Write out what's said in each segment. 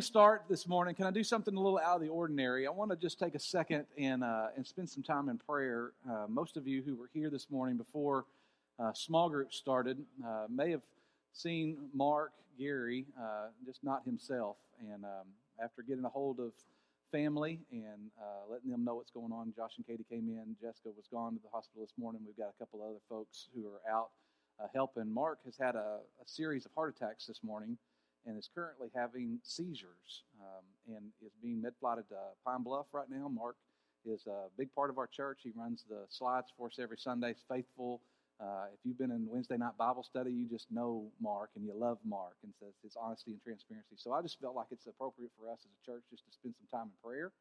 we start this morning, can I do something a little out of the ordinary? I want to just take a second and uh, and spend some time in prayer. Uh, most of you who were here this morning before uh, small group started uh, may have seen Mark Gary, uh, just not himself. And um, after getting a hold of family and uh, letting them know what's going on, Josh and Katie came in. Jessica was gone to the hospital this morning. We've got a couple other folks who are out helping. Mark has had a, a series of heart attacks this morning and is currently having seizures um, and is being med flighted to Pine Bluff right now. Mark is a big part of our church. He runs the slides for us every Sunday. He's faithful. Uh, if you've been in Wednesday night Bible study, you just know Mark and you love Mark and says his honesty and transparency. So I just felt like it's appropriate for us as a church just to spend some time in prayer,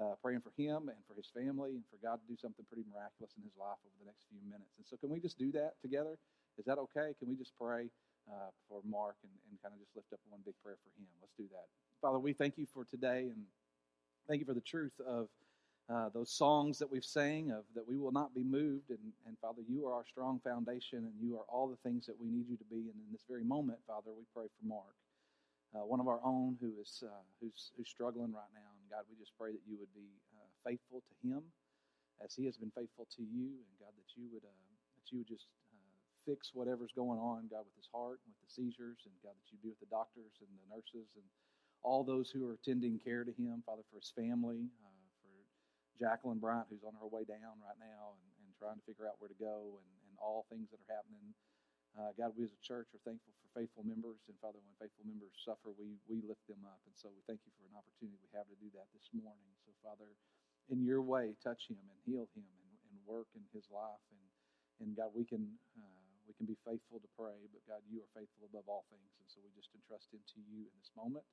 uh, praying for him and for his family and for God to do something pretty miraculous in his life over the next few minutes. And so, can we just do that together? Is that okay? Can we just pray? Uh, for Mark and, and kind of just lift up one big prayer for him. Let's do that. Father, we thank you for today and thank you for the truth of uh, those songs that we've sang of that we will not be moved. And, and Father, you are our strong foundation and you are all the things that we need you to be. And in this very moment, Father, we pray for Mark. Uh, one of our own who is uh, who's who's struggling right now, and God, we just pray that you would be uh, faithful to him, as he has been faithful to you, and God, that you would uh, that you would just fix whatever's going on, God, with his heart and with the seizures, and God, that you be with the doctors and the nurses and all those who are tending care to him, Father, for his family, uh, for Jacqueline Bryant, who's on her way down right now and, and trying to figure out where to go, and, and all things that are happening. Uh, God, we as a church are thankful for faithful members, and Father, when faithful members suffer, we, we lift them up. And so we thank you for an opportunity we have to do that this morning. So, Father, in your way, touch him and heal him and, and work in his life. And, and God, we can. Uh, we can be faithful to pray, but God, you are faithful above all things. And so we just entrust him to you in this moment.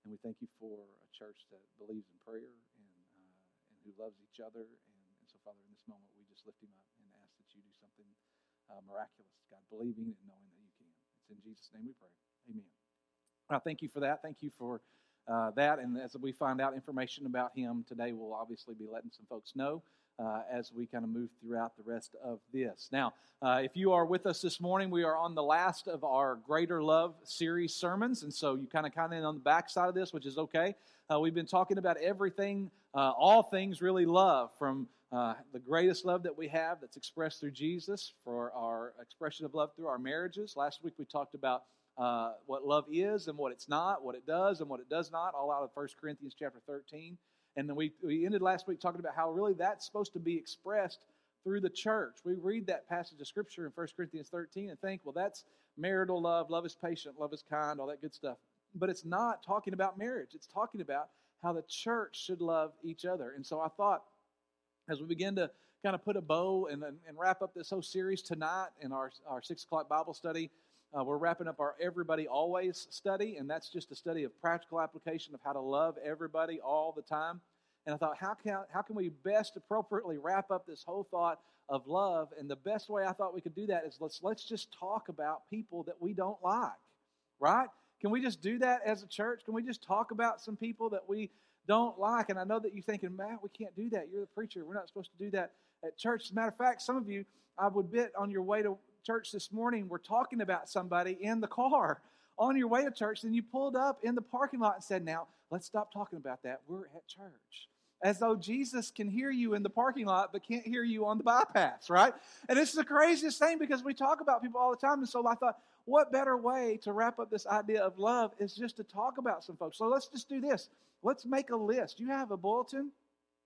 And we thank you for a church that believes in prayer and, uh, and who loves each other. And, and, so, Father, in this moment, we just lift him up and ask that you do something uh, miraculous, God, believing and knowing that you can. It's in Jesus' name we pray. Amen. I thank you for that. Thank you for uh, that. And as we find out information about him today, we'll obviously be letting some folks know uh, as we kind of move throughout the rest of this. Now, uh, if you are with us this morning, we are on the last of our Greater Love series sermons, and so you kind of kind of on the back side of this, which is okay. Uh, we've been talking about everything, uh, all things really love, from uh, the greatest love that we have that's expressed through Jesus, for our expression of love through our marriages. Last week we talked about uh, what love is and what it's not, what it does and what it does not, all out of 1 Corinthians chapter 13. And then we, we ended last week talking about how really that's supposed to be expressed through the church. We read that passage of Scripture in 1 Corinthians 13 and think, well, that's marital love, love is patient, love is kind, all that good stuff. But it's not talking about marriage, it's talking about how the church should love each other. And so I thought, as we begin to kind of put a bow and, and wrap up this whole series tonight in our, our six o'clock Bible study, uh, we're wrapping up our Everybody Always study, and that's just a study of practical application of how to love everybody all the time. And I thought, how can, how can we best appropriately wrap up this whole thought of love? And the best way I thought we could do that is let's, let's just talk about people that we don't like, right? Can we just do that as a church? Can we just talk about some people that we don't like? And I know that you're thinking, Matt, we can't do that. You're the preacher. We're not supposed to do that at church. As a matter of fact, some of you, I would bet on your way to church this morning were talking about somebody in the car on your way to church, then you pulled up in the parking lot and said, Now, let's stop talking about that. We're at church. As though Jesus can hear you in the parking lot, but can't hear you on the bypass, right? And it's the craziest thing because we talk about people all the time. And so I thought, what better way to wrap up this idea of love is just to talk about some folks. So let's just do this. Let's make a list. You have a bulletin,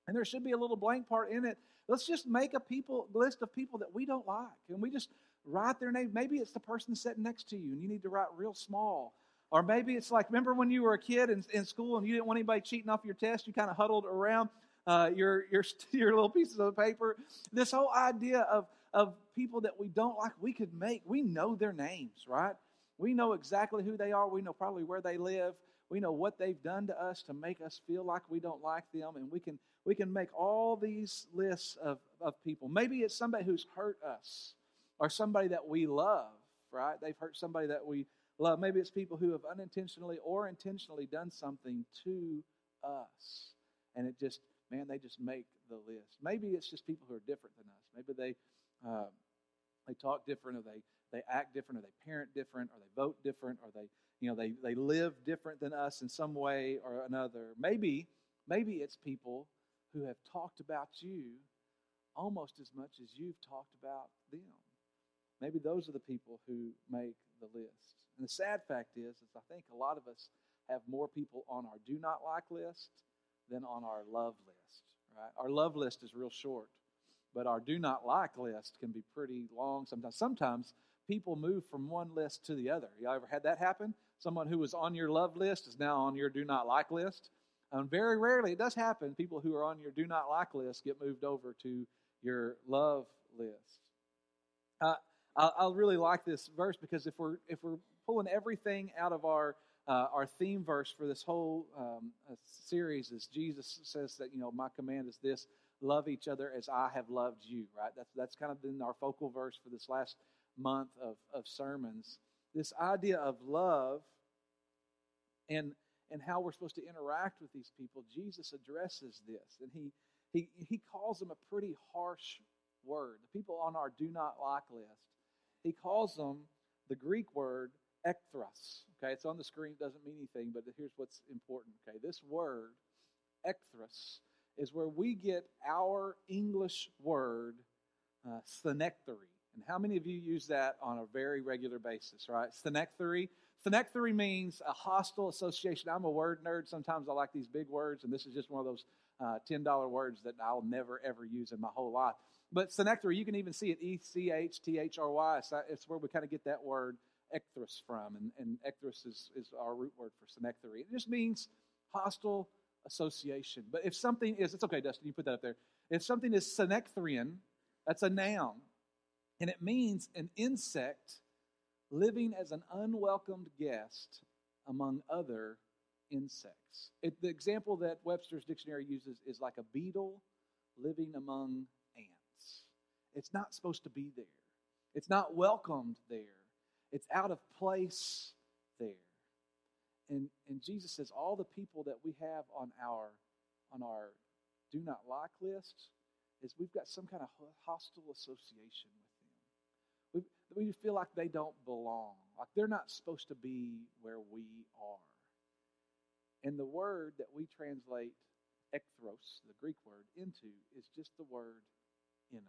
and there should be a little blank part in it. Let's just make a people list of people that we don't like. And we just write their name. Maybe it's the person sitting next to you and you need to write real small. Or maybe it's like, remember when you were a kid in, in school and you didn't want anybody cheating off your test? You kind of huddled around uh, your, your, your little pieces of paper. This whole idea of, of people that we don't like, we could make, we know their names, right? We know exactly who they are. We know probably where they live. We know what they've done to us to make us feel like we don't like them. And we can, we can make all these lists of, of people. Maybe it's somebody who's hurt us or somebody that we love, right? They've hurt somebody that we love. Maybe it's people who have unintentionally or intentionally done something to us. And it just, man, they just make the list. Maybe it's just people who are different than us. Maybe they, uh, they talk different or they, they act different or they parent different or they vote different or they, you know, they, they live different than us in some way or another. Maybe, maybe it's people who have talked about you almost as much as you've talked about them. Maybe those are the people who make the list. And the sad fact is, is I think a lot of us have more people on our do not like list than on our love list. Right? Our love list is real short, but our do not like list can be pretty long sometimes. Sometimes people move from one list to the other. You ever had that happen? Someone who was on your love list is now on your do not like list. And very rarely, it does happen, people who are on your do not like list get moved over to your love list. Uh, I, I really like this verse because if we're if we're pulling everything out of our uh, our theme verse for this whole um, uh, series is Jesus says that you know my command is this: love each other as I have loved you. Right? That's that's kind of been our focal verse for this last month of of sermons. This idea of love and and how we're supposed to interact with these people. Jesus addresses this, and he he he calls them a pretty harsh word. The people on our do not like list he calls them the Greek word ekthros. Okay, it's on the screen, it doesn't mean anything, but here's what's important. Okay, this word, ekthros, is where we get our English word uh, synechthry. And how many of you use that on a very regular basis, right? Synechthry. Synechthry means a hostile association. I'm a word nerd. Sometimes I like these big words, and this is just one of those uh, $10 words that I'll never, ever use in my whole life. But synechthry, you can even see it E C H T H R Y. It's where we kind of get that word ekthros from. And, and is, is our root word for synechthry. It just means hostile association. But if something is, it's okay, Dustin, you put that up there. If something is synechthran, that's a noun. And it means an insect living as an unwelcomed guest among other insects. It, the example that Webster's dictionary uses is like a beetle living among ants. it's not supposed to be there. It's not welcomed there. It's out of place there. And, and Jesus says all the people that we have on our on our do not like list is we've got some kind of hostile association with. We, feel like they don't belong, like they're not supposed to be where we are. And the word that we translate ekthros, the Greek word, into is just the word enemy.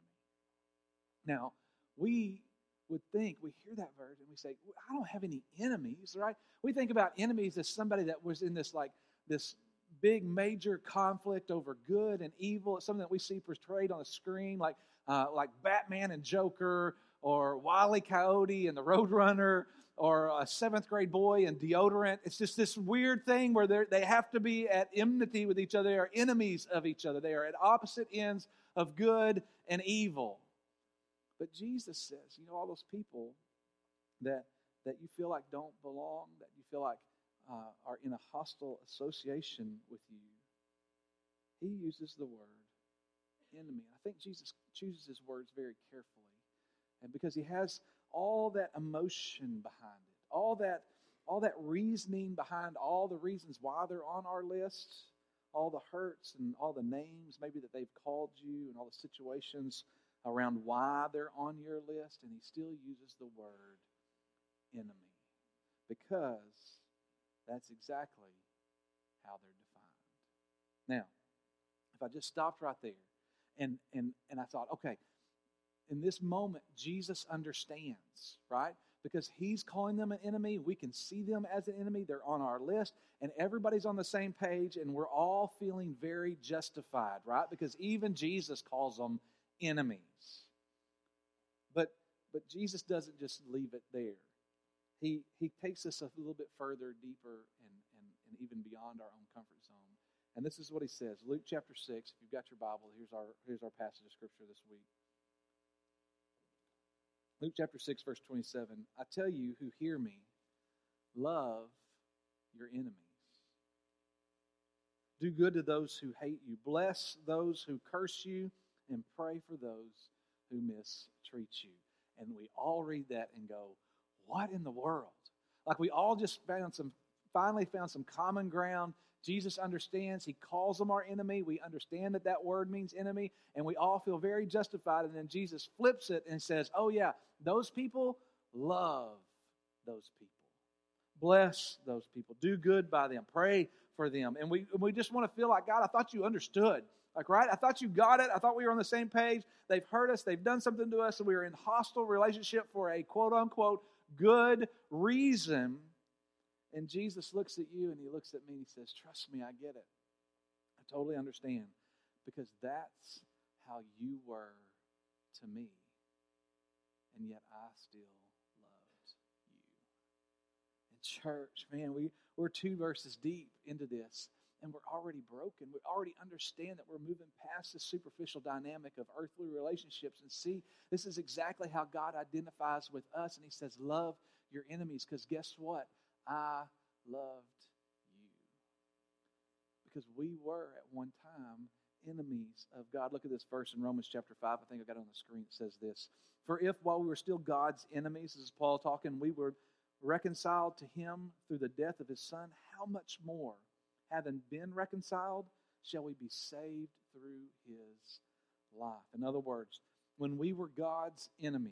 Now, we would think, we hear that verse and we say, I don't have any enemies, right? We think about enemies as somebody that was in this like this big major conflict over good and evil. It's something that we see portrayed on the screen, like uh, like Batman and Joker, or Wile E. Coyote and the Roadrunner, or a seventh grade boy and deodorant. It's just this weird thing where they have to be at enmity with each other. They are enemies of each other. They are at opposite ends of good and evil. But Jesus says, you know, all those people that that you feel like don't belong, that you feel like uh, are in a hostile association with you, he uses the word enemy. I think Jesus chooses his words very carefully. And because he has all that emotion behind it, all that all that reasoning behind all the reasons why they're on our list, all the hurts and all the names maybe that they've called you and all the situations around why they're on your list, and he still uses the word enemy because that's exactly how they're defined. Now, if I just stopped right there and, and, and I thought, okay, in this moment, Jesus understands, right? Because he's calling them an enemy. We can see them as an enemy. They're on our list, and everybody's on the same page, and we're all feeling very justified, right? Because even Jesus calls them enemies. But but Jesus doesn't just leave it there. He he takes us a little bit further, deeper, and, and, and even beyond our own comfort zone. And this is what he says. Luke chapter six, if you've got your Bible, here's our here's our passage of scripture this week. Luke chapter 6, verse 27. I tell you who hear me, love your enemies. Do good to those who hate you. Bless those who curse you and pray for those who mistreat you. And we all read that and go, What in the world? Like we all just found some, finally found some common ground. Jesus understands. He calls them our enemy. We understand that that word means enemy, and we all feel very justified. And then Jesus flips it and says, Oh, yeah, those people love those people. Bless those people. Do good by them. Pray for them. And we, we just want to feel like, God, I thought you understood. Like, right? I thought you got it. I thought we were on the same page. They've hurt us. They've done something to us. And we are in hostile relationship for a quote unquote good reason. And Jesus looks at you and he looks at me and he says, Trust me, I get it. I totally understand. Because that's how you were to me. And yet I still loved you. In church, man, we, we're two verses deep into this and we're already broken. We already understand that we're moving past the superficial dynamic of earthly relationships and see this is exactly how God identifies with us. And He says, Love your enemies, because guess what? I loved you. Because we were at one time enemies of God. Look at this verse in Romans chapter 5. I think I got it on the screen. It says this For if while we were still God's enemies, this is Paul talking, we were reconciled to Him through the death of His Son, how much more? having been reconciled, shall we be saved through his life. In other words, when we were God's enemies,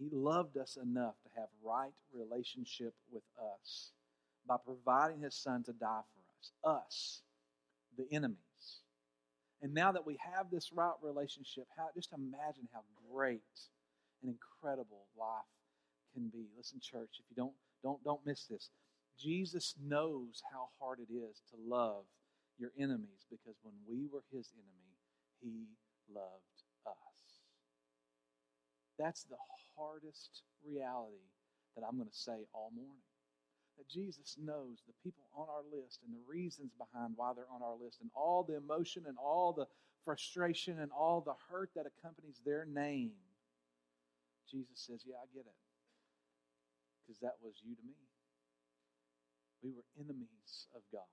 he loved us enough to have right relationship with us by providing his son to die for us, us, the enemies. And now that we have this right relationship, how, just imagine how great and incredible life can be. Listen, church, if you don't don't don't miss this. Jesus knows how hard it is to love your enemies because when we were his enemy, he loved. That's the hardest reality that I'm going to say all morning. That Jesus knows the people on our list and the reasons behind why they're on our list and all the emotion and all the frustration and all the hurt that accompanies their name. Jesus says, Yeah, I get it. Because that was you to me. We were enemies of God.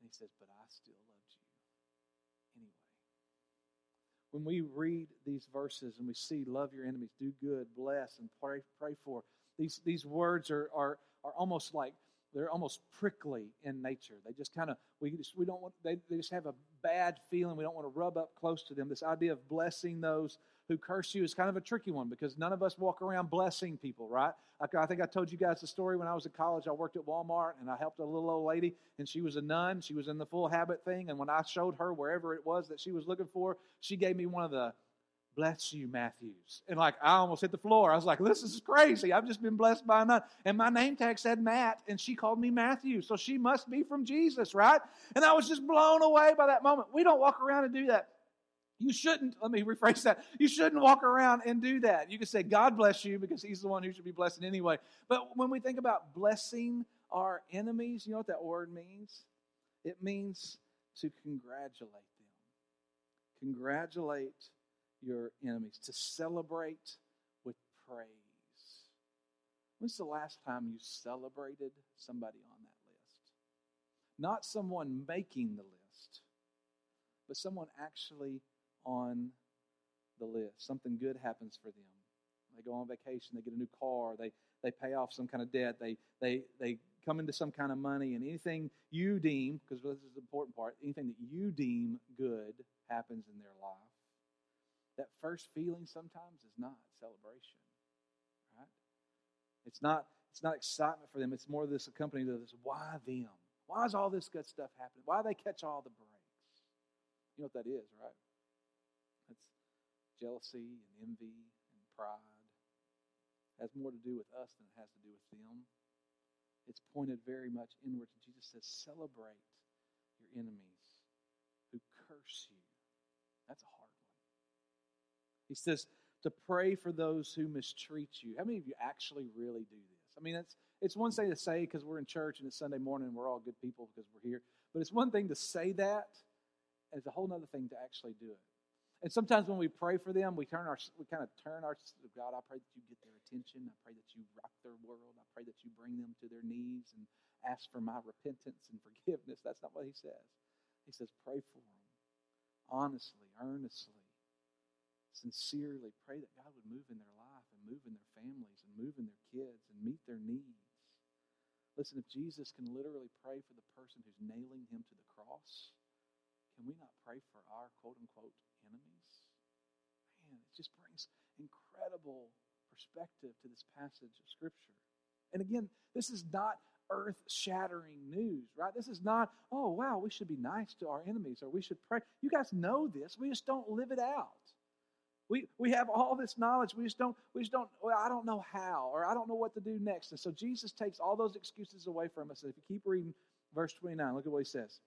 And he says, But I still love you anyway. When we read these verses and we see love your enemies, do good, bless, and pray, pray for, these, these words are, are, are almost like they're almost prickly in nature. They just kind of we just we don't want they, they just have a bad feeling. We don't want to rub up close to them. This idea of blessing those who curse you is kind of a tricky one because none of us walk around blessing people, right? I think I told you guys the story when I was in college. I worked at Walmart and I helped a little old lady, and she was a nun. She was in the full habit thing. And when I showed her wherever it was that she was looking for, she gave me one of the bless you, Matthews. And like, I almost hit the floor. I was like, this is crazy. I've just been blessed by a nun. And my name tag said Matt, and she called me Matthew. So she must be from Jesus, right? And I was just blown away by that moment. We don't walk around and do that. You shouldn't, let me rephrase that. You shouldn't walk around and do that. You can say, God bless you, because He's the one who should be blessing anyway. But when we think about blessing our enemies, you know what that word means? It means to congratulate them. Congratulate your enemies, to celebrate with praise. When's the last time you celebrated somebody on that list? Not someone making the list, but someone actually on the list. Something good happens for them. They go on vacation, they get a new car, they, they pay off some kind of debt, they, they, they come into some kind of money, and anything you deem, because this is the important part, anything that you deem good happens in their life. That first feeling sometimes is not celebration, right? It's not, it's not excitement for them. It's more this accompanying to this, why them? Why is all this good stuff happening? Why do they catch all the breaks? You know what that is, right? Jealousy and envy and pride has more to do with us than it has to do with them. It's pointed very much inward. And Jesus says, celebrate your enemies who curse you. That's a hard one. He says to pray for those who mistreat you. How many of you actually really do this? I mean, it's, it's one thing to say because we're in church and it's Sunday morning and we're all good people because we're here. But it's one thing to say that, and it's a whole other thing to actually do it. And sometimes when we pray for them, we turn our we kind of turn our God. I pray that you get their attention. I pray that you rock their world. I pray that you bring them to their knees and ask for my repentance and forgiveness. That's not what he says. He says, pray for them honestly, earnestly, sincerely. Pray that God would move in their life and move in their families and move in their kids and meet their needs. Listen, if Jesus can literally pray for the person who's nailing him to the cross, can we not pray for our quote unquote enemies? Man, it just brings incredible perspective to this passage of Scripture. And again, this is not earth shattering news, right? This is not, oh, wow, we should be nice to our enemies or we should pray. You guys know this. We just don't live it out. We, we have all this knowledge. We just don't, we just don't, well, I don't know how, or I don't know what to do next. And so Jesus takes all those excuses away from us. And if you keep reading verse 29, look at what he says.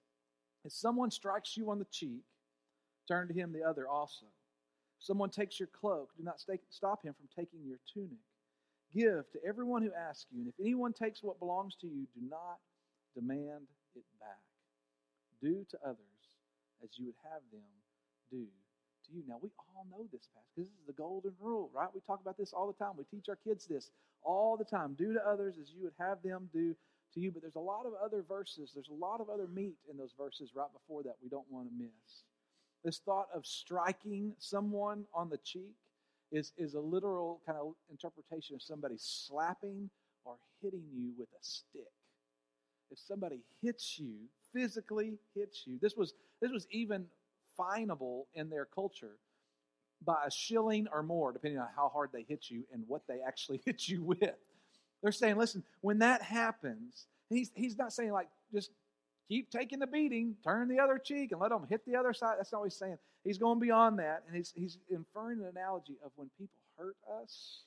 If someone strikes you on the cheek, turn to him the other also. If someone takes your cloak, do not stop him from taking your tunic. Give to everyone who asks you, and if anyone takes what belongs to you, do not demand it back. Do to others as you would have them do to you. Now, we all know this passage because this is the golden rule, right? We talk about this all the time. We teach our kids this all the time. Do to others as you would have them do to you. But there's a lot of other verses, there's a lot of other meat in those verses right before that we don't want to miss. This thought of striking someone on the cheek is, is a literal kind of interpretation of somebody slapping or hitting you with a stick. If somebody hits you, physically hits you, this was, this was even finable in their culture by a shilling or more, depending on how hard they hit you and what they actually hit you with. They're saying, listen, when that happens, he's, he's not saying like just keep taking the beating, turn the other cheek, and let them hit the other side. That's not what he's saying. He's going beyond that, and he's, he's inferring an analogy of when people hurt us,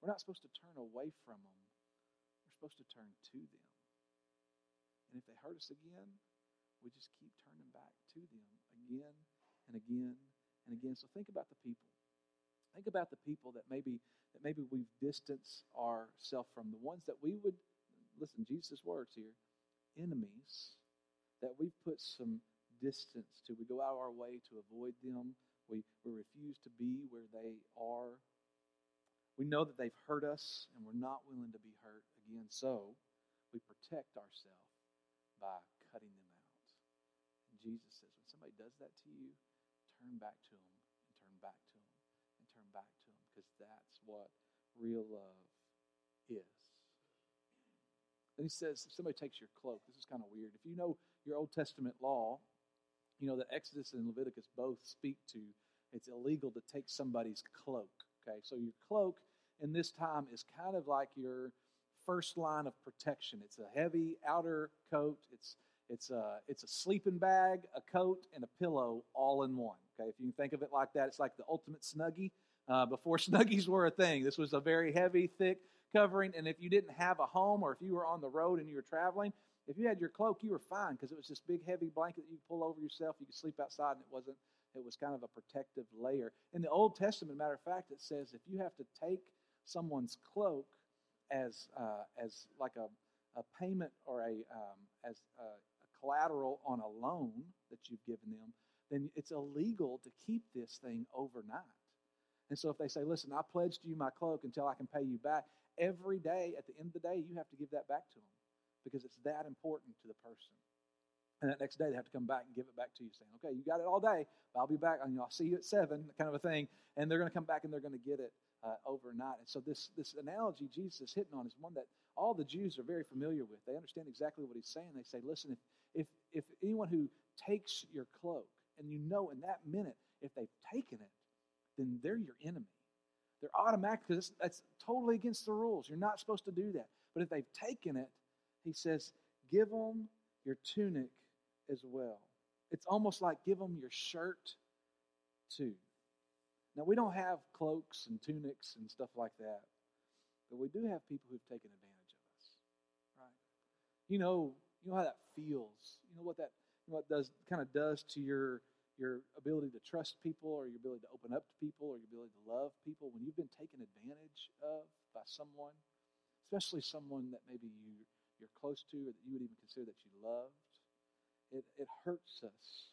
we're not supposed to turn away from them. We're supposed to turn to them. And if they hurt us again, we just keep turning back to them again and again and again. So think about the people. Think about the people that maybe that maybe we've distanced ourselves from, the ones that we would listen, Jesus' words here, enemies that we've put some distance to. We go out of our way to avoid them. We, we refuse to be where they are. We know that they've hurt us and we're not willing to be hurt again. So we protect ourselves by cutting them out. And Jesus says, when somebody does that to you, turn back to them and turn back to them and turn back to them because that's what real love is. He says, if somebody takes your cloak, this is kind of weird. If you know your Old Testament law, you know that Exodus and Leviticus both speak to it's illegal to take somebody's cloak. Okay, so your cloak in this time is kind of like your first line of protection. It's a heavy outer coat. It's it's a, it's a sleeping bag, a coat, and a pillow all in one. Okay, if you can think of it like that, it's like the ultimate snuggie. Uh, before snuggies were a thing, this was a very heavy, thick covering. And if you didn't have a home or if you were on the road and you were traveling, if you had your cloak, you were fine because it was this big, heavy blanket that you pull over yourself. You could sleep outside, and it wasn't. It was kind of a protective layer. In the Old Testament, matter of fact, it says if you have to take someone's cloak as uh, as like a, a payment or a um, as a, collateral on a loan that you've given them, then it's illegal to keep this thing overnight. And so if they say, listen, I pledged you my cloak until I can pay you back, every day, at the end of the day, you have to give that back to them because it's that important to the person. And that next day, they have to come back and give it back to you, saying, okay, you got it all day, but I'll be back. I'll see you at seven, kind of a thing. And they're going to come back and they're going to get it uh, overnight. And so this, this analogy Jesus is hitting on is one that all the Jews are very familiar with. They understand exactly what he's saying. They say, listen, if, if, if anyone who takes your cloak, and you know in that minute, if they've taken it, then they're your enemy. They're automatic because that's totally against the rules. You're not supposed to do that. But if they've taken it, he says, give them your tunic as well. It's almost like give them your shirt too. Now, we don't have cloaks and tunics and stuff like that, but we do have people who've taken advantage of us, right? You know, you know how that feels. You know what that what does kind of does to your your ability to trust people or your ability to open up to people or your ability to love people when you've been taken advantage of by someone, especially someone that maybe you you're close to or that you would even consider that you loved. It it hurts us.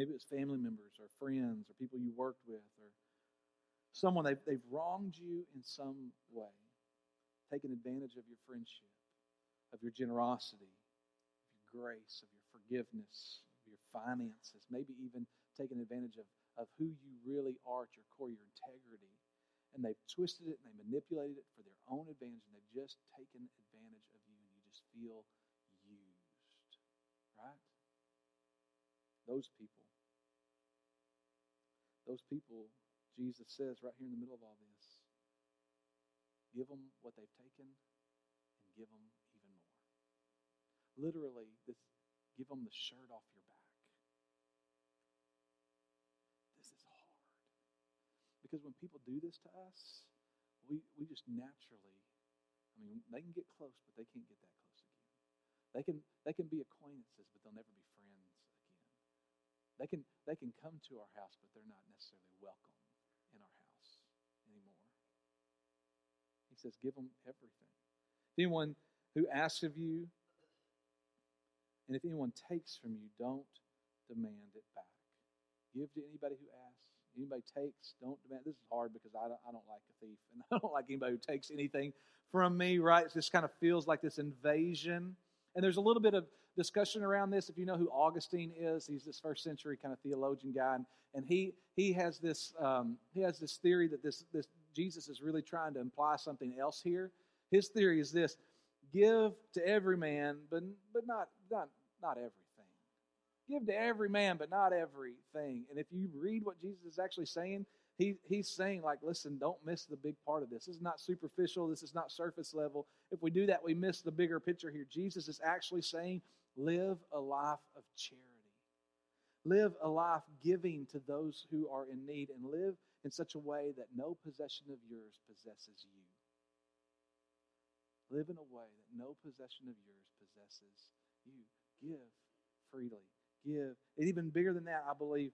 Maybe it's family members or friends or people you worked with or someone they've, they've wronged you in some way, taken advantage of your friendship of your generosity, of your grace, of your forgiveness, finances, maybe even taking advantage of, of who you really are at your core, your integrity. And they've twisted it and they manipulated it for their own advantage, and they've just taken advantage of you, and you just feel used. Right? Those people. Those people, Jesus says right here in the middle of all this, give them what they've taken and give them even more. Literally, this give them the shirt off your back. This is hard. Because when people do this to us, we, we just naturally, I mean, they can get close, but they can't get that close again. They can, they can be acquaintances, but they'll never be friends again. They can, they can come to our house, but they're not necessarily welcome in our house anymore. He says, give them everything. Anyone who asks of you, and if anyone takes from you, don't demand it back. Give to anybody who asks. Anybody takes, don't demand. This is hard because I don't, I don't like a thief, and I don't like anybody who takes anything from me, right? It just kind of feels like this invasion. And there's a little bit of discussion around this. If you know who Augustine is, he's this first century kind of theologian guy, and, and he he has this um, he has this theory that this this Jesus is really trying to imply something else here. His theory is this: give to every man, but but not not not everything. Give to every man, but not everything. And if you read what Jesus is actually saying, he, he's saying, like, listen, don't miss the big part of this. This is not superficial. This is not surface level. If we do that, we miss the bigger picture here. Jesus is actually saying, live a life of charity. Live a life giving to those who are in need and live in such a way that no possession of yours possesses you. Live in a way that no possession of yours possesses you. Give freely. Give. And even bigger than that, I believe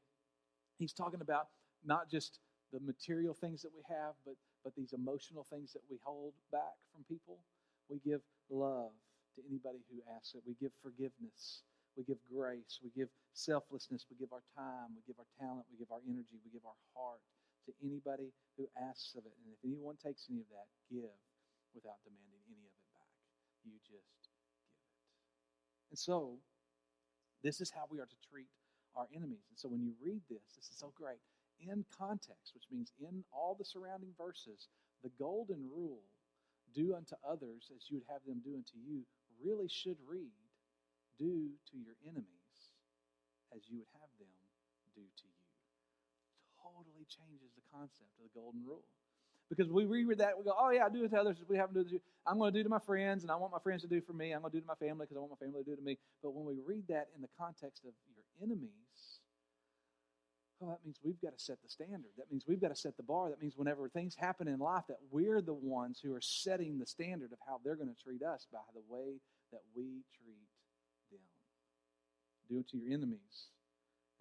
he's talking about not just the material things that we have, but, but these emotional things that we hold back from people. We give love to anybody who asks it. We give forgiveness. We give grace. We give selflessness. We give our time. We give our talent. We give our energy. We give our heart to anybody who asks of it. And if anyone takes any of that, give without demanding any of it back. You just give it. And so, this is how we are to treat our enemies. And so, when you read this, this is so great. In context, which means in all the surrounding verses, the golden rule, do unto others as you would have them do unto you, really should read, do to your enemies as you would have them do to you totally changes the concept of the golden rule. Because we read that, we go, oh, yeah, I do it to others we have to do it I'm going to do to my friends, and I want my friends to do for me. I'm going to do to my family because I want my family to do to me. But when we read that in the context of your enemies, oh, that means we've got to set the standard. That means we've got to set the bar. That means whenever things happen in life, that we're the ones who are setting the standard of how they're going to treat us by the way that we treat them. Do it to your enemies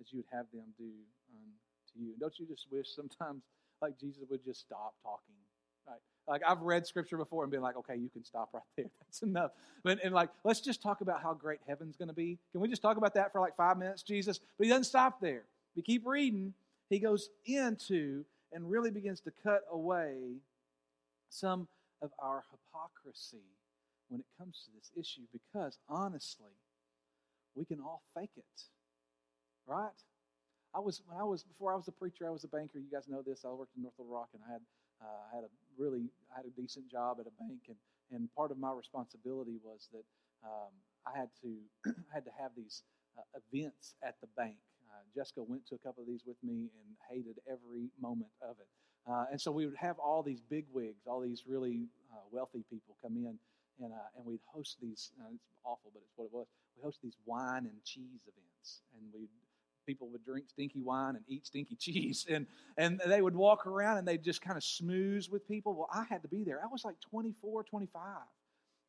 as you would have them do unto to you. Don't you just wish sometimes like Jesus would just stop talking? Right? Like I've read scripture before and been like, okay, you can stop right there. That's enough. But, and like, let's just talk about how great heaven's going to be. Can we just talk about that for like five minutes, Jesus? But he doesn't stop there. We keep reading. He goes into and really begins to cut away some of our hypocrisy when it comes to this issue because honestly, we can all fake it. Right? I was when I was before I was a preacher, I was a banker. You guys know this. I worked in North Little Rock, and I had uh, I had a really I had a decent job at a bank, and and part of my responsibility was that um, I had to I had to have these uh, events at the bank. Uh, Jessica went to a couple of these with me and hated every moment of it. Uh, and so we would have all these big wigs, all these really uh, wealthy people come in, and uh, and we'd host these. it's awful, but it's what it was. We host these wine and cheese events, and we'd people would drink stinky wine and eat stinky cheese. And and they would walk around and they'd just kind of smooze with people. Well i had to be there. I was like 24 25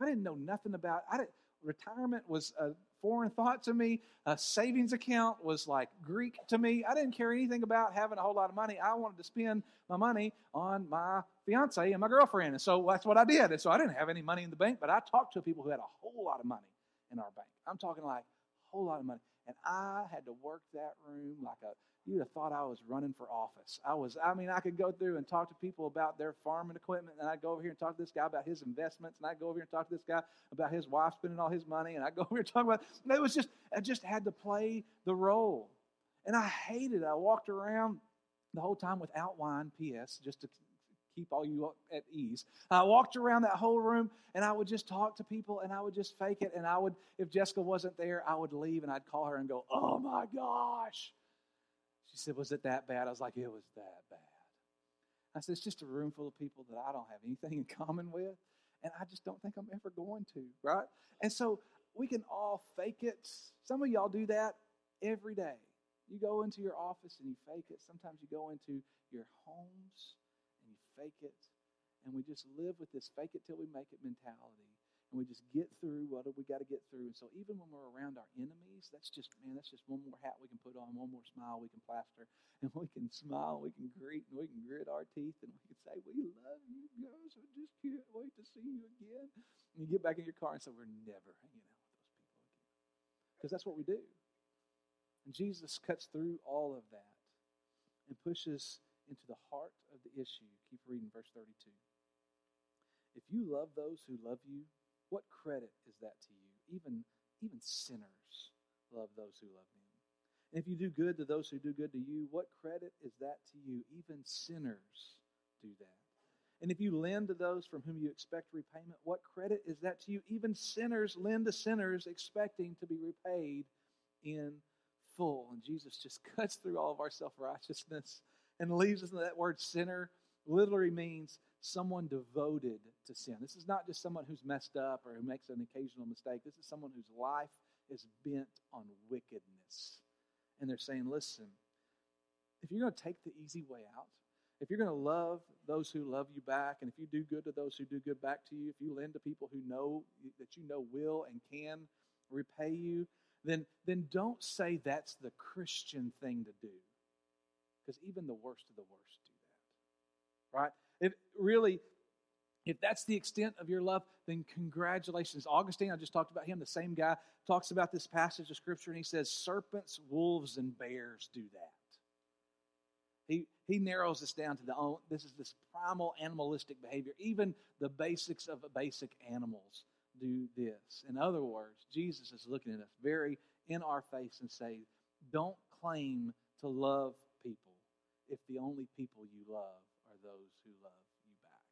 i didn't know nothing about i didn't retirement was a foreign thought to me. A savings account was like greek to me. I didn't care anything about having a whole lot of money. I wanted to spend my money on my fiance and my girlfriend. And so that's what i did. And so i didn't have any money in the bank but i talked to people who had a whole lot of money in our bank. I'm talking like a whole lot of money and I had to work that room like a you'd have thought I was running for office. I was, I mean, I could go through and talk to people about their farming equipment, and I'd go over here and talk to this guy about his investments, and I'd go over here and talk to this guy about his wife spending all his money, and I'd go over here and talk about it was just I just had to play the role. And I hated it. I walked around the whole time without wine, P.S., just to keep all you at ease. I walked around that whole room and I would just talk to people and I would just fake it. And I would, if Jessica wasn't there, I would leave and I'd call her and go, Oh my gosh. She said, Was it that bad? I was like, It was that bad. I said, it's just a room full of people that I don't have anything in common with, and I just don't think I'm ever going to, right? And so we can all fake it. Some of y'all do that every day. You go into your office and you fake it. Sometimes you go into your homes fake it. And we just live with this fake it till we make it mentality and we just get through what we got to get through. And so even when we're around our enemies, that's just man, that's just one more hat we can put on, one more smile we can plaster, and we can smile, we can greet, and we can grit our teeth, and we can say, "We love you guys. I just can't wait to see you again." And you get back in your car and say, "We're never hanging out with those people again," because that's what we do. And Jesus cuts through all of that and pushes into the heart of the issue. Keep reading verse 32. If you love those who love you, what credit is that to you? Even, even sinners love those who love them. And if you do good to those who do good to you, what credit is that to you? Even sinners do that. And if you lend to those from whom you expect repayment, what credit is that to you? Even sinners lend to sinners expecting to be repaid in full. And Jesus just cuts through all of our self righteousness and leaves us that word sinner literally means someone devoted to sin. This is not just someone who's messed up or who makes an occasional mistake. This is someone whose life is bent on wickedness. And they're saying, listen, if you're going to take the easy way out, if you're going to love those who love you back, and if you do good to those who do good back to you, if you lend to people who know that you know will and can repay you, then, then don't say that's the Christian thing to do. Because even the worst of the worst do that. Right? If really, if that's the extent of your love, then congratulations. Augustine, I just talked about him, the same guy, talks about this passage of Scripture, and he says, Serpents, wolves, and bears do that. He, he narrows this down to the this is this primal animalistic behavior. Even the basics of basic animals do this. In other words, Jesus is looking at us very in our face and saying, Don't claim to love if the only people you love are those who love you back.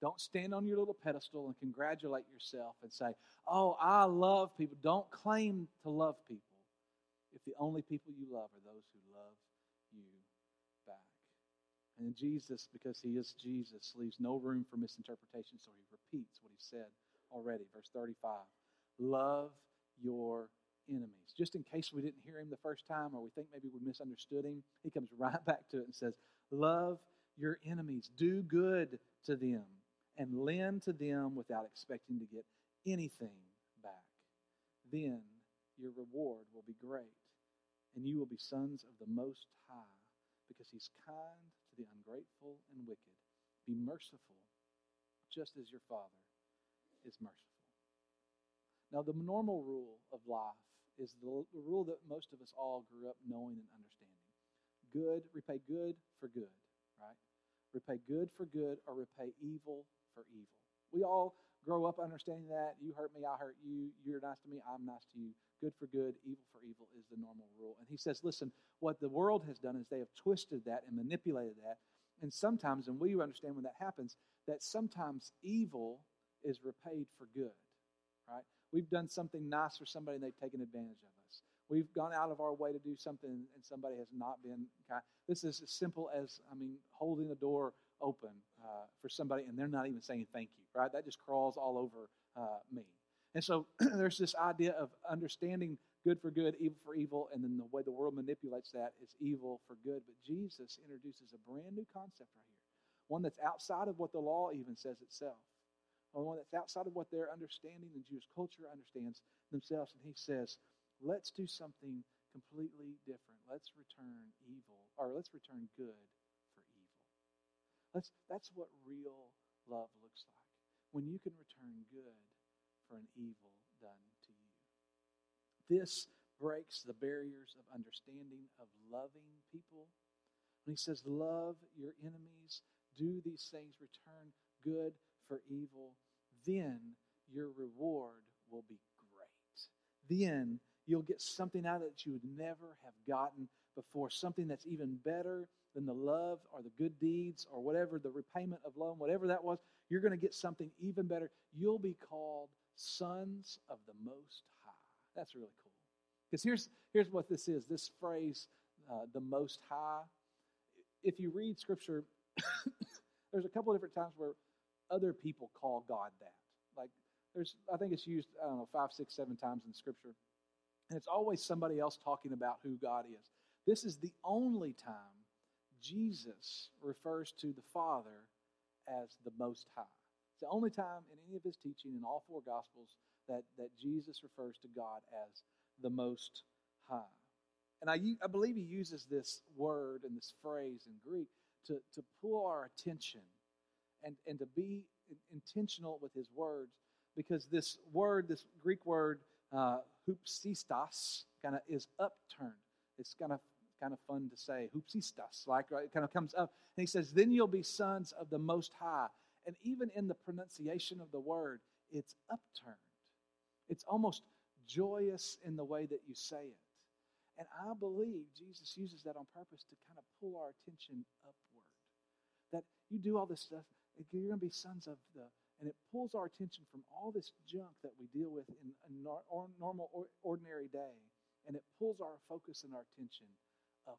Don't stand on your little pedestal and congratulate yourself and say, Oh, I love people. Don't claim to love people if the only people you love are those who love you back. And Jesus, because he is Jesus, leaves no room for misinterpretation, so he repeats what he said already. Verse 35 Love your enemies. Just in case we didn't hear him the first time or we think maybe we misunderstood him, he comes right back to it and says, Love your enemies. Do good to them and lend to them without expecting to get anything back. Then your reward will be great, and you will be sons of the Most High, because He's kind to the ungrateful and wicked. Be merciful, just as your Father is merciful. Now, the normal rule of life is the, the rule that most of us all grew up knowing and understanding good, repay good for good, right? Repay good for good or repay evil for evil. We all grow up understanding that. You hurt me, I hurt you. You're nice to me, I'm nice to you. Good for good, evil for evil is the normal rule. And he says, listen, what the world has done is they have twisted that and manipulated that. And sometimes, and we understand when that happens, that sometimes evil is repaid for good, right? We've done something nice for somebody and they've taken advantage of us. We've gone out of our way to do something and somebody has not been kind. This is as simple as, I mean, holding the door open uh, for somebody and they're not even saying thank you, right? That just crawls all over uh, me. And so there's this idea of understanding good for good, evil for evil, and then the way the world manipulates that is evil for good. But Jesus introduces a brand new concept right here, one that's outside of what the law even says itself or one that's outside of what their understanding and Jewish culture understands themselves. And he says, let's do something completely different. Let's return evil, or let's return good for evil. Let's, that's what real love looks like. When you can return good for an evil done to you. This breaks the barriers of understanding of loving people. When he says, Love your enemies, do these things, return good for evil, then your reward will be great. Then you'll get something out that you would never have gotten before, something that's even better than the love or the good deeds or whatever, the repayment of loan, whatever that was. You're going to get something even better. You'll be called sons of the Most High. That's really cool. Because here's, here's what this is this phrase, uh, the Most High. If you read Scripture there's a couple of different times where other people call God that. Like there's, I think it's used, I don't know, five, six, seven times in Scripture. And it's always somebody else talking about who God is. This is the only time Jesus refers to the Father as the Most High. It's the only time in any of his teaching in all four Gospels that, that Jesus refers to God as the Most High. And I, I believe he uses this word and this phrase in Greek to, to pull our attention and, and to be intentional with his words because this word, this Greek word, uh, hupsistas, kind of is upturned. It's kind of kind of fun to say, hupsistas, like right, it kind of comes up. And he says, Then you'll be sons of the Most High. And even in the pronunciation of the word, it's upturned. It's almost joyous in the way that you say it. And I believe Jesus uses that on purpose to kind of pull our attention upward. That you do all this stuff, you're going to be sons of the, and it pulls our attention from all this junk that we deal with in a normal, ordinary day, and it pulls our focus and our attention upward.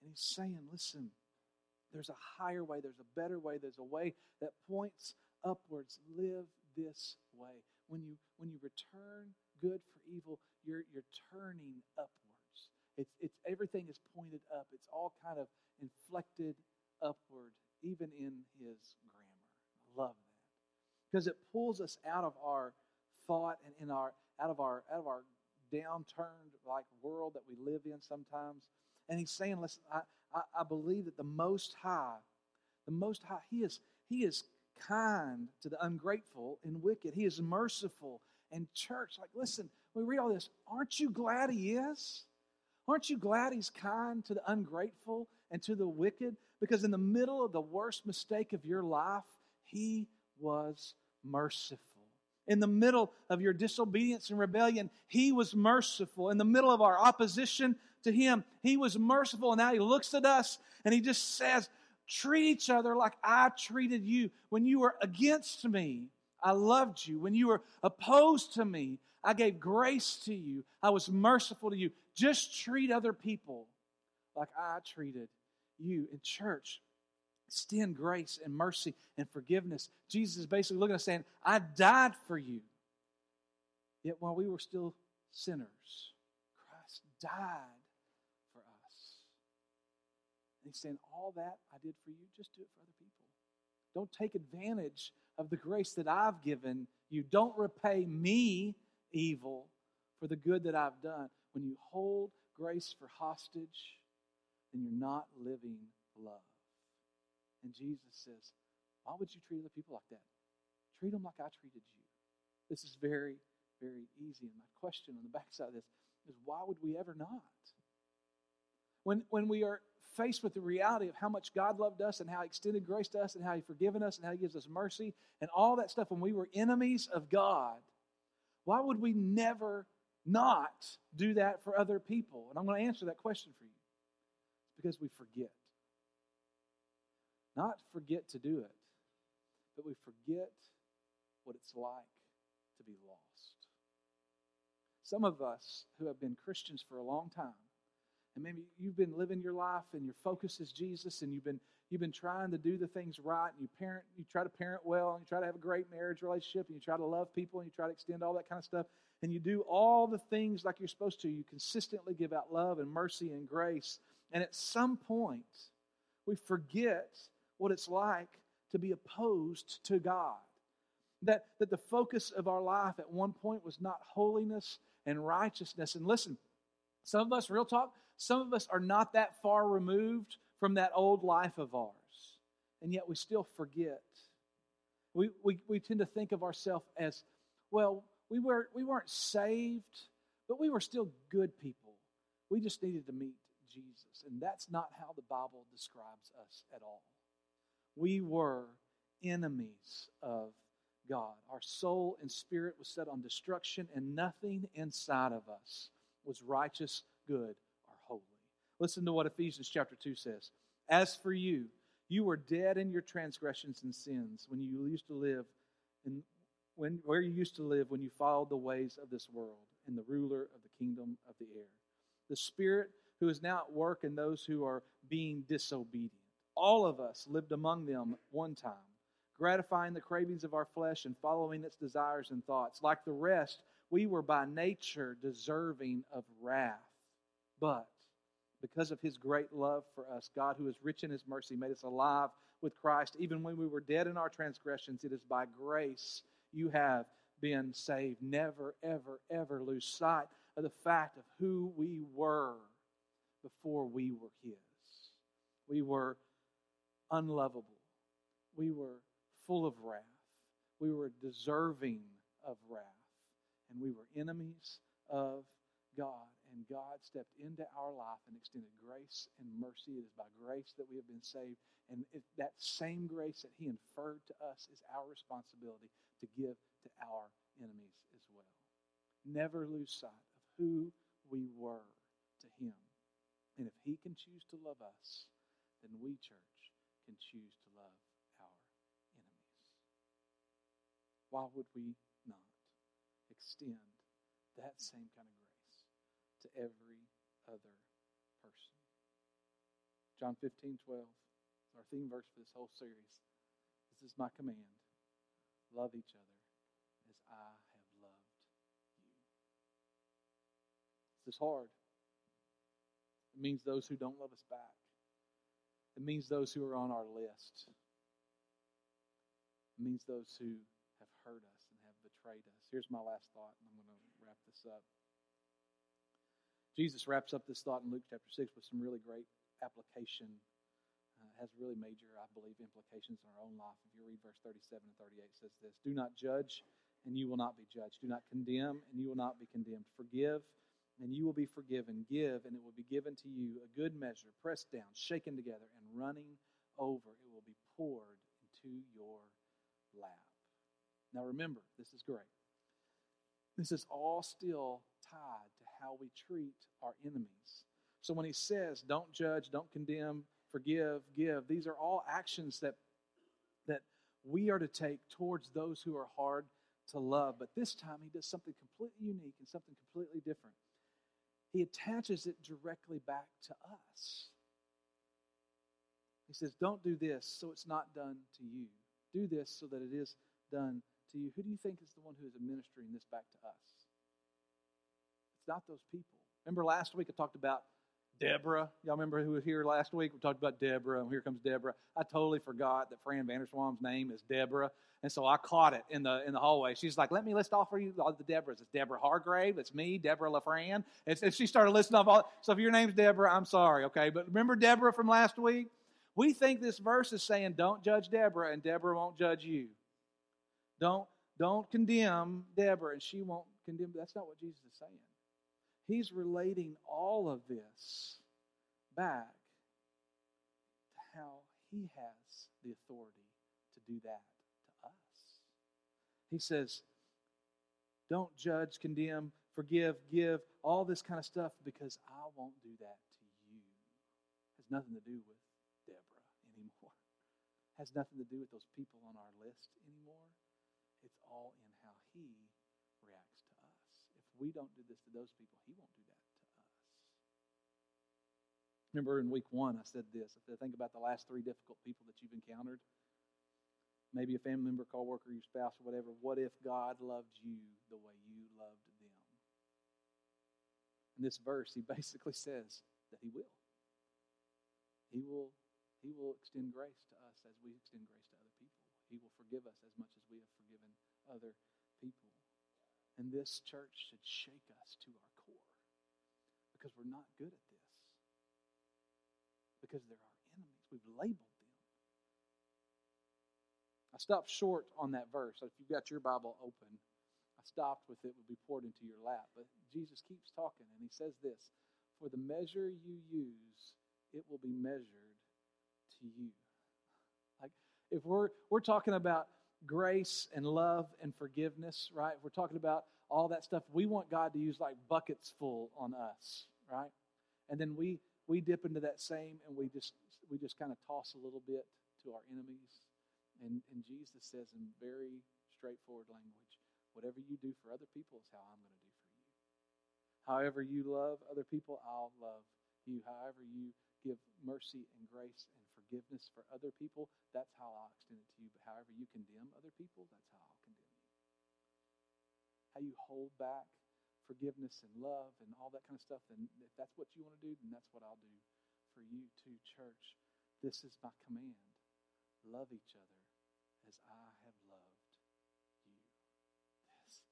And he's saying, listen, there's a higher way, there's a better way, there's a way that points upwards. Live this way. When you when you return good for evil, you're you're turning upwards. It's it's everything is pointed up. It's all kind of inflected upward, even in his grammar. I love that. Because it pulls us out of our thought and in our out of our out of our downturned like world that we live in sometimes. And he's saying, listen, I, I, I believe that the Most High, the Most High, He is, He is kind to the ungrateful and wicked. He is merciful. And church, like, listen, we read all this. Aren't you glad He is? Aren't you glad He's kind to the ungrateful and to the wicked? Because in the middle of the worst mistake of your life, He was merciful. In the middle of your disobedience and rebellion, He was merciful. In the middle of our opposition to Him, He was merciful. And now He looks at us and He just says, Treat each other like I treated you. When you were against me, I loved you. When you were opposed to me, I gave grace to you. I was merciful to you. Just treat other people like I treated you. In church, extend grace and mercy and forgiveness. Jesus is basically looking at us saying, I died for you. Yet while we were still sinners, Christ died for us. And he's saying, All that I did for you, just do it for other people. Don't take advantage of the grace that I've given you. Don't repay me evil for the good that I've done. When you hold grace for hostage, then you're not living love. And Jesus says, Why would you treat other people like that? Treat them like I treated you. This is very, very easy. And my question on the backside of this is why would we ever not? When, when we are faced with the reality of how much God loved us and how He extended grace to us and how He forgiven us and how He gives us mercy and all that stuff, when we were enemies of God, why would we never not do that for other people? And I'm going to answer that question for you. Because we forget. Not forget to do it, but we forget what it's like to be lost. Some of us who have been Christians for a long time, and maybe you've been living your life and your focus is Jesus and you've been you've been trying to do the things right and you parent you try to parent well and you try to have a great marriage relationship and you try to love people and you try to extend all that kind of stuff and you do all the things like you're supposed to you consistently give out love and mercy and grace and at some point we forget what it's like to be opposed to God. That, that the focus of our life at one point was not holiness and righteousness. And listen, some of us, real talk, some of us are not that far removed from that old life of ours. And yet we still forget. We, we, we tend to think of ourselves as, well, we, were, we weren't saved, but we were still good people. We just needed to meet Jesus. And that's not how the Bible describes us at all we were enemies of God. Our soul and spirit was set on destruction, and nothing inside of us was righteous, good, or holy. Listen to what Ephesians chapter 2 says. As for you, you were dead in your transgressions and sins when you used to live in when where you used to live when you followed the ways of this world and the ruler of the kingdom of the air. The spirit who is now at work in those who are being disobedient All of us lived among them one time, gratifying the cravings of our flesh and following its desires and thoughts. Like the rest, we were by nature deserving of wrath. But because of his great love for us, God, who is rich in his mercy, made us alive with Christ. Even when we were dead in our transgressions, it is by grace you have been saved. Never, ever, ever lose sight of the fact of who we were before we were his. We were unlovable. We were full of wrath. We were deserving of wrath. And we were enemies of God and God stepped into our life and extended grace and mercy. It is by grace that we have been saved. And it, that same grace that He inferred to us is our responsibility to give to our enemies as well. Never lose sight of who we were to Him. And if He can choose to love us, then we, church, can choose to love our enemies. Why would we not extend that same kind of grace? to every other person. John 15, 12 is our theme verse for this whole series. This is my command love each other as I have loved you. This is hard. It means those who don't love us back. It means those who are on our list. It means those who have hurt us and have betrayed us. Here's my last thought, and I'm going to wrap this up. Jesus wraps up this thought in Luke chapter 6 with some really great application. Uh, has really major, I believe, implications in our own life. If you read verse 37 and 38, it says this Do not judge, and you will not be judged. Do not condemn, and you will not be condemned. Forgive, and you will be forgiven. Give, and it will be given to you a good measure, pressed down, shaken together, and running over. It will be poured into your lap. Now remember, this is great. This is all still tied to how we treat our enemies. So when he says, don't judge, don't condemn, forgive, give, these are all actions that, that we are to take towards those who are hard to love. But this time he does something completely unique and something completely different. He attaches it directly back to us. He says, Don't do this so it's not done to you. Do this so that it is done to you. Who do you think is the one who is administering this back to us? It's not those people. Remember last week I talked about Deborah. Y'all remember who was here last week? We talked about Deborah, and here comes Deborah. I totally forgot that Fran Vanderswam's name is Deborah, and so I caught it in the in the hallway. She's like, "Let me list off for you all the Deborahs. It's Deborah Hargrave. It's me, Deborah LaFran." And, and she started listing off all. So if your name's Deborah, I'm sorry, okay. But remember Deborah from last week? We think this verse is saying, "Don't judge Deborah, and Deborah won't judge you." Don't don't condemn Deborah, and she won't condemn. That's not what Jesus is saying. He's relating all of this back to how he has the authority to do that to us. He says, Don't judge, condemn, forgive, give, all this kind of stuff because I won't do that to you. It has nothing to do with Deborah anymore. It has nothing to do with those people on our list anymore. It's all in how he we don't do this to those people, He won't do that to us. Remember in week one, I said this. I think about the last three difficult people that you've encountered, maybe a family member, coworker, your spouse, or whatever, what if God loved you the way you loved them? In this verse, he basically says that he will. He will he will extend grace to us as we extend grace to other people. He will forgive us as much as we have forgiven other people. And this church should shake us to our core because we're not good at this. Because they're our enemies. We've labeled them. I stopped short on that verse. If you've got your Bible open, I stopped with it would be poured into your lap. But Jesus keeps talking and he says this For the measure you use, it will be measured to you. Like if we're we're talking about grace and love and forgiveness, right? We're talking about all that stuff. We want God to use like buckets full on us, right? And then we we dip into that same and we just we just kind of toss a little bit to our enemies. And and Jesus says in very straightforward language, whatever you do for other people is how I'm going to do for you. However you love other people, I'll love you. However you give mercy and grace and forgiveness for other people, that's how I'll extend it to you. But however you condemn other people, that's how I'll condemn you. How you hold back forgiveness and love and all that kind of stuff, then if that's what you want to do, then that's what I'll do for you too, church. This is my command. Love each other as I have loved you. This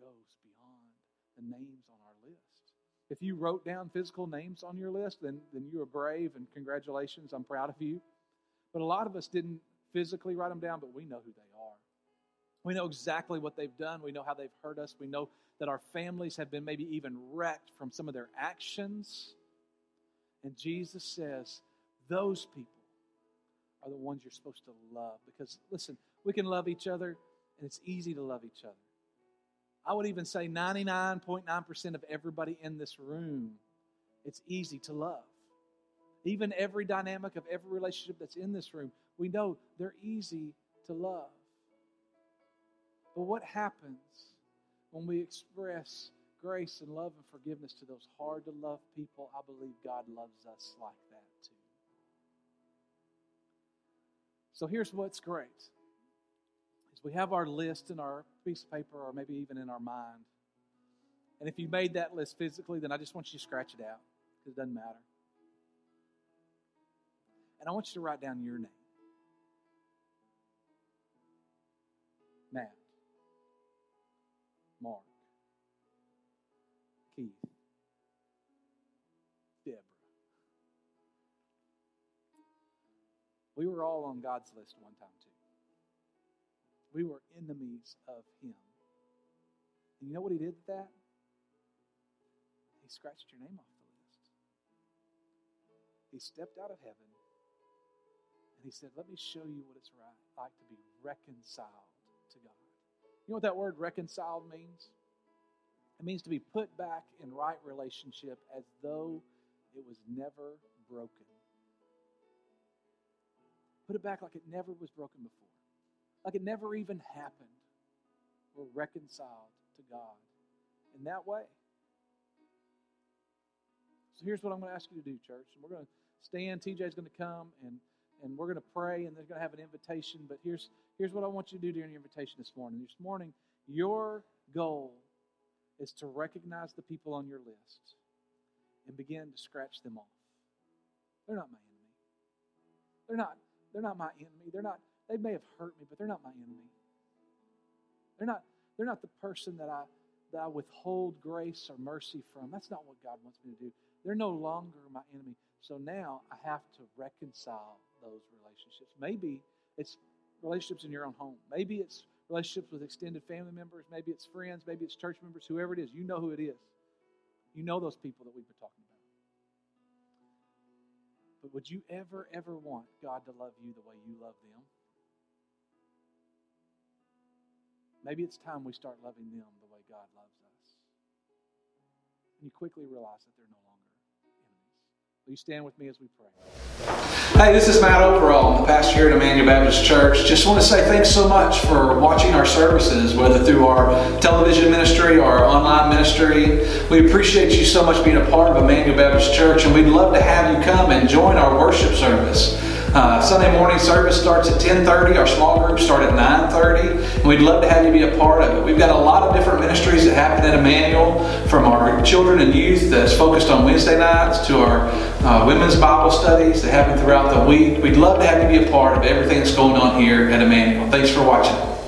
goes beyond the names on our list. If you wrote down physical names on your list, then, then you are brave and congratulations. I'm proud of you. But a lot of us didn't physically write them down, but we know who they are. We know exactly what they've done. We know how they've hurt us. We know that our families have been maybe even wrecked from some of their actions. And Jesus says, those people are the ones you're supposed to love. Because, listen, we can love each other, and it's easy to love each other. I would even say 99.9% of everybody in this room, it's easy to love. Even every dynamic of every relationship that's in this room, we know they're easy to love. But what happens when we express grace and love and forgiveness to those hard to love people? I believe God loves us like that too. So here's what's great we have our list in our piece of paper or maybe even in our mind. And if you made that list physically, then I just want you to scratch it out because it doesn't matter. And I want you to write down your name Matt, Mark, Keith, Deborah. We were all on God's list one time, too. We were enemies of him. And you know what he did with that? He scratched your name off the list. He stepped out of heaven and he said, Let me show you what it's right, like to be reconciled to God. You know what that word reconciled means? It means to be put back in right relationship as though it was never broken. Put it back like it never was broken before like it never even happened. We're reconciled to God in that way. So here's what I'm going to ask you to do, church. And we're going to stand. TJ's going to come and and we're going to pray and they're going to have an invitation. But here's here's what I want you to do during your invitation this morning. This morning, your goal is to recognize the people on your list and begin to scratch them off. They're not my enemy. They're not, they're not my enemy. They're not, they may have hurt me, but they're not my enemy. They're not, they're not the person that I, that I withhold grace or mercy from. That's not what God wants me to do. They're no longer my enemy. So now I have to reconcile those relationships. Maybe it's relationships in your own home. Maybe it's relationships with extended family members. Maybe it's friends. Maybe it's church members. Whoever it is, you know who it is. You know those people that we've been talking about. But would you ever, ever want God to love you the way you love them? Maybe it's time we start loving them the way God loves us. And you quickly realize that they're no longer enemies. Will you stand with me as we pray? Hey, this is Matt Overall. The pastor here at Emmanuel Baptist Church. Just want to say thanks so much for watching our services, whether through our television ministry or our online ministry. We appreciate you so much being a part of Emmanuel Baptist Church, and we'd love to have you come and join our worship service. Uh, Sunday morning service starts at 10:30. Our small groups start at 9:30, and we'd love to have you be a part of it. We've got a lot of different ministries that happen at Emmanuel, from our children and youth that's focused on Wednesday nights to our uh, women's Bible studies that happen throughout the week. We'd love to have you be a part of everything that's going on here at Emmanuel. Thanks for watching.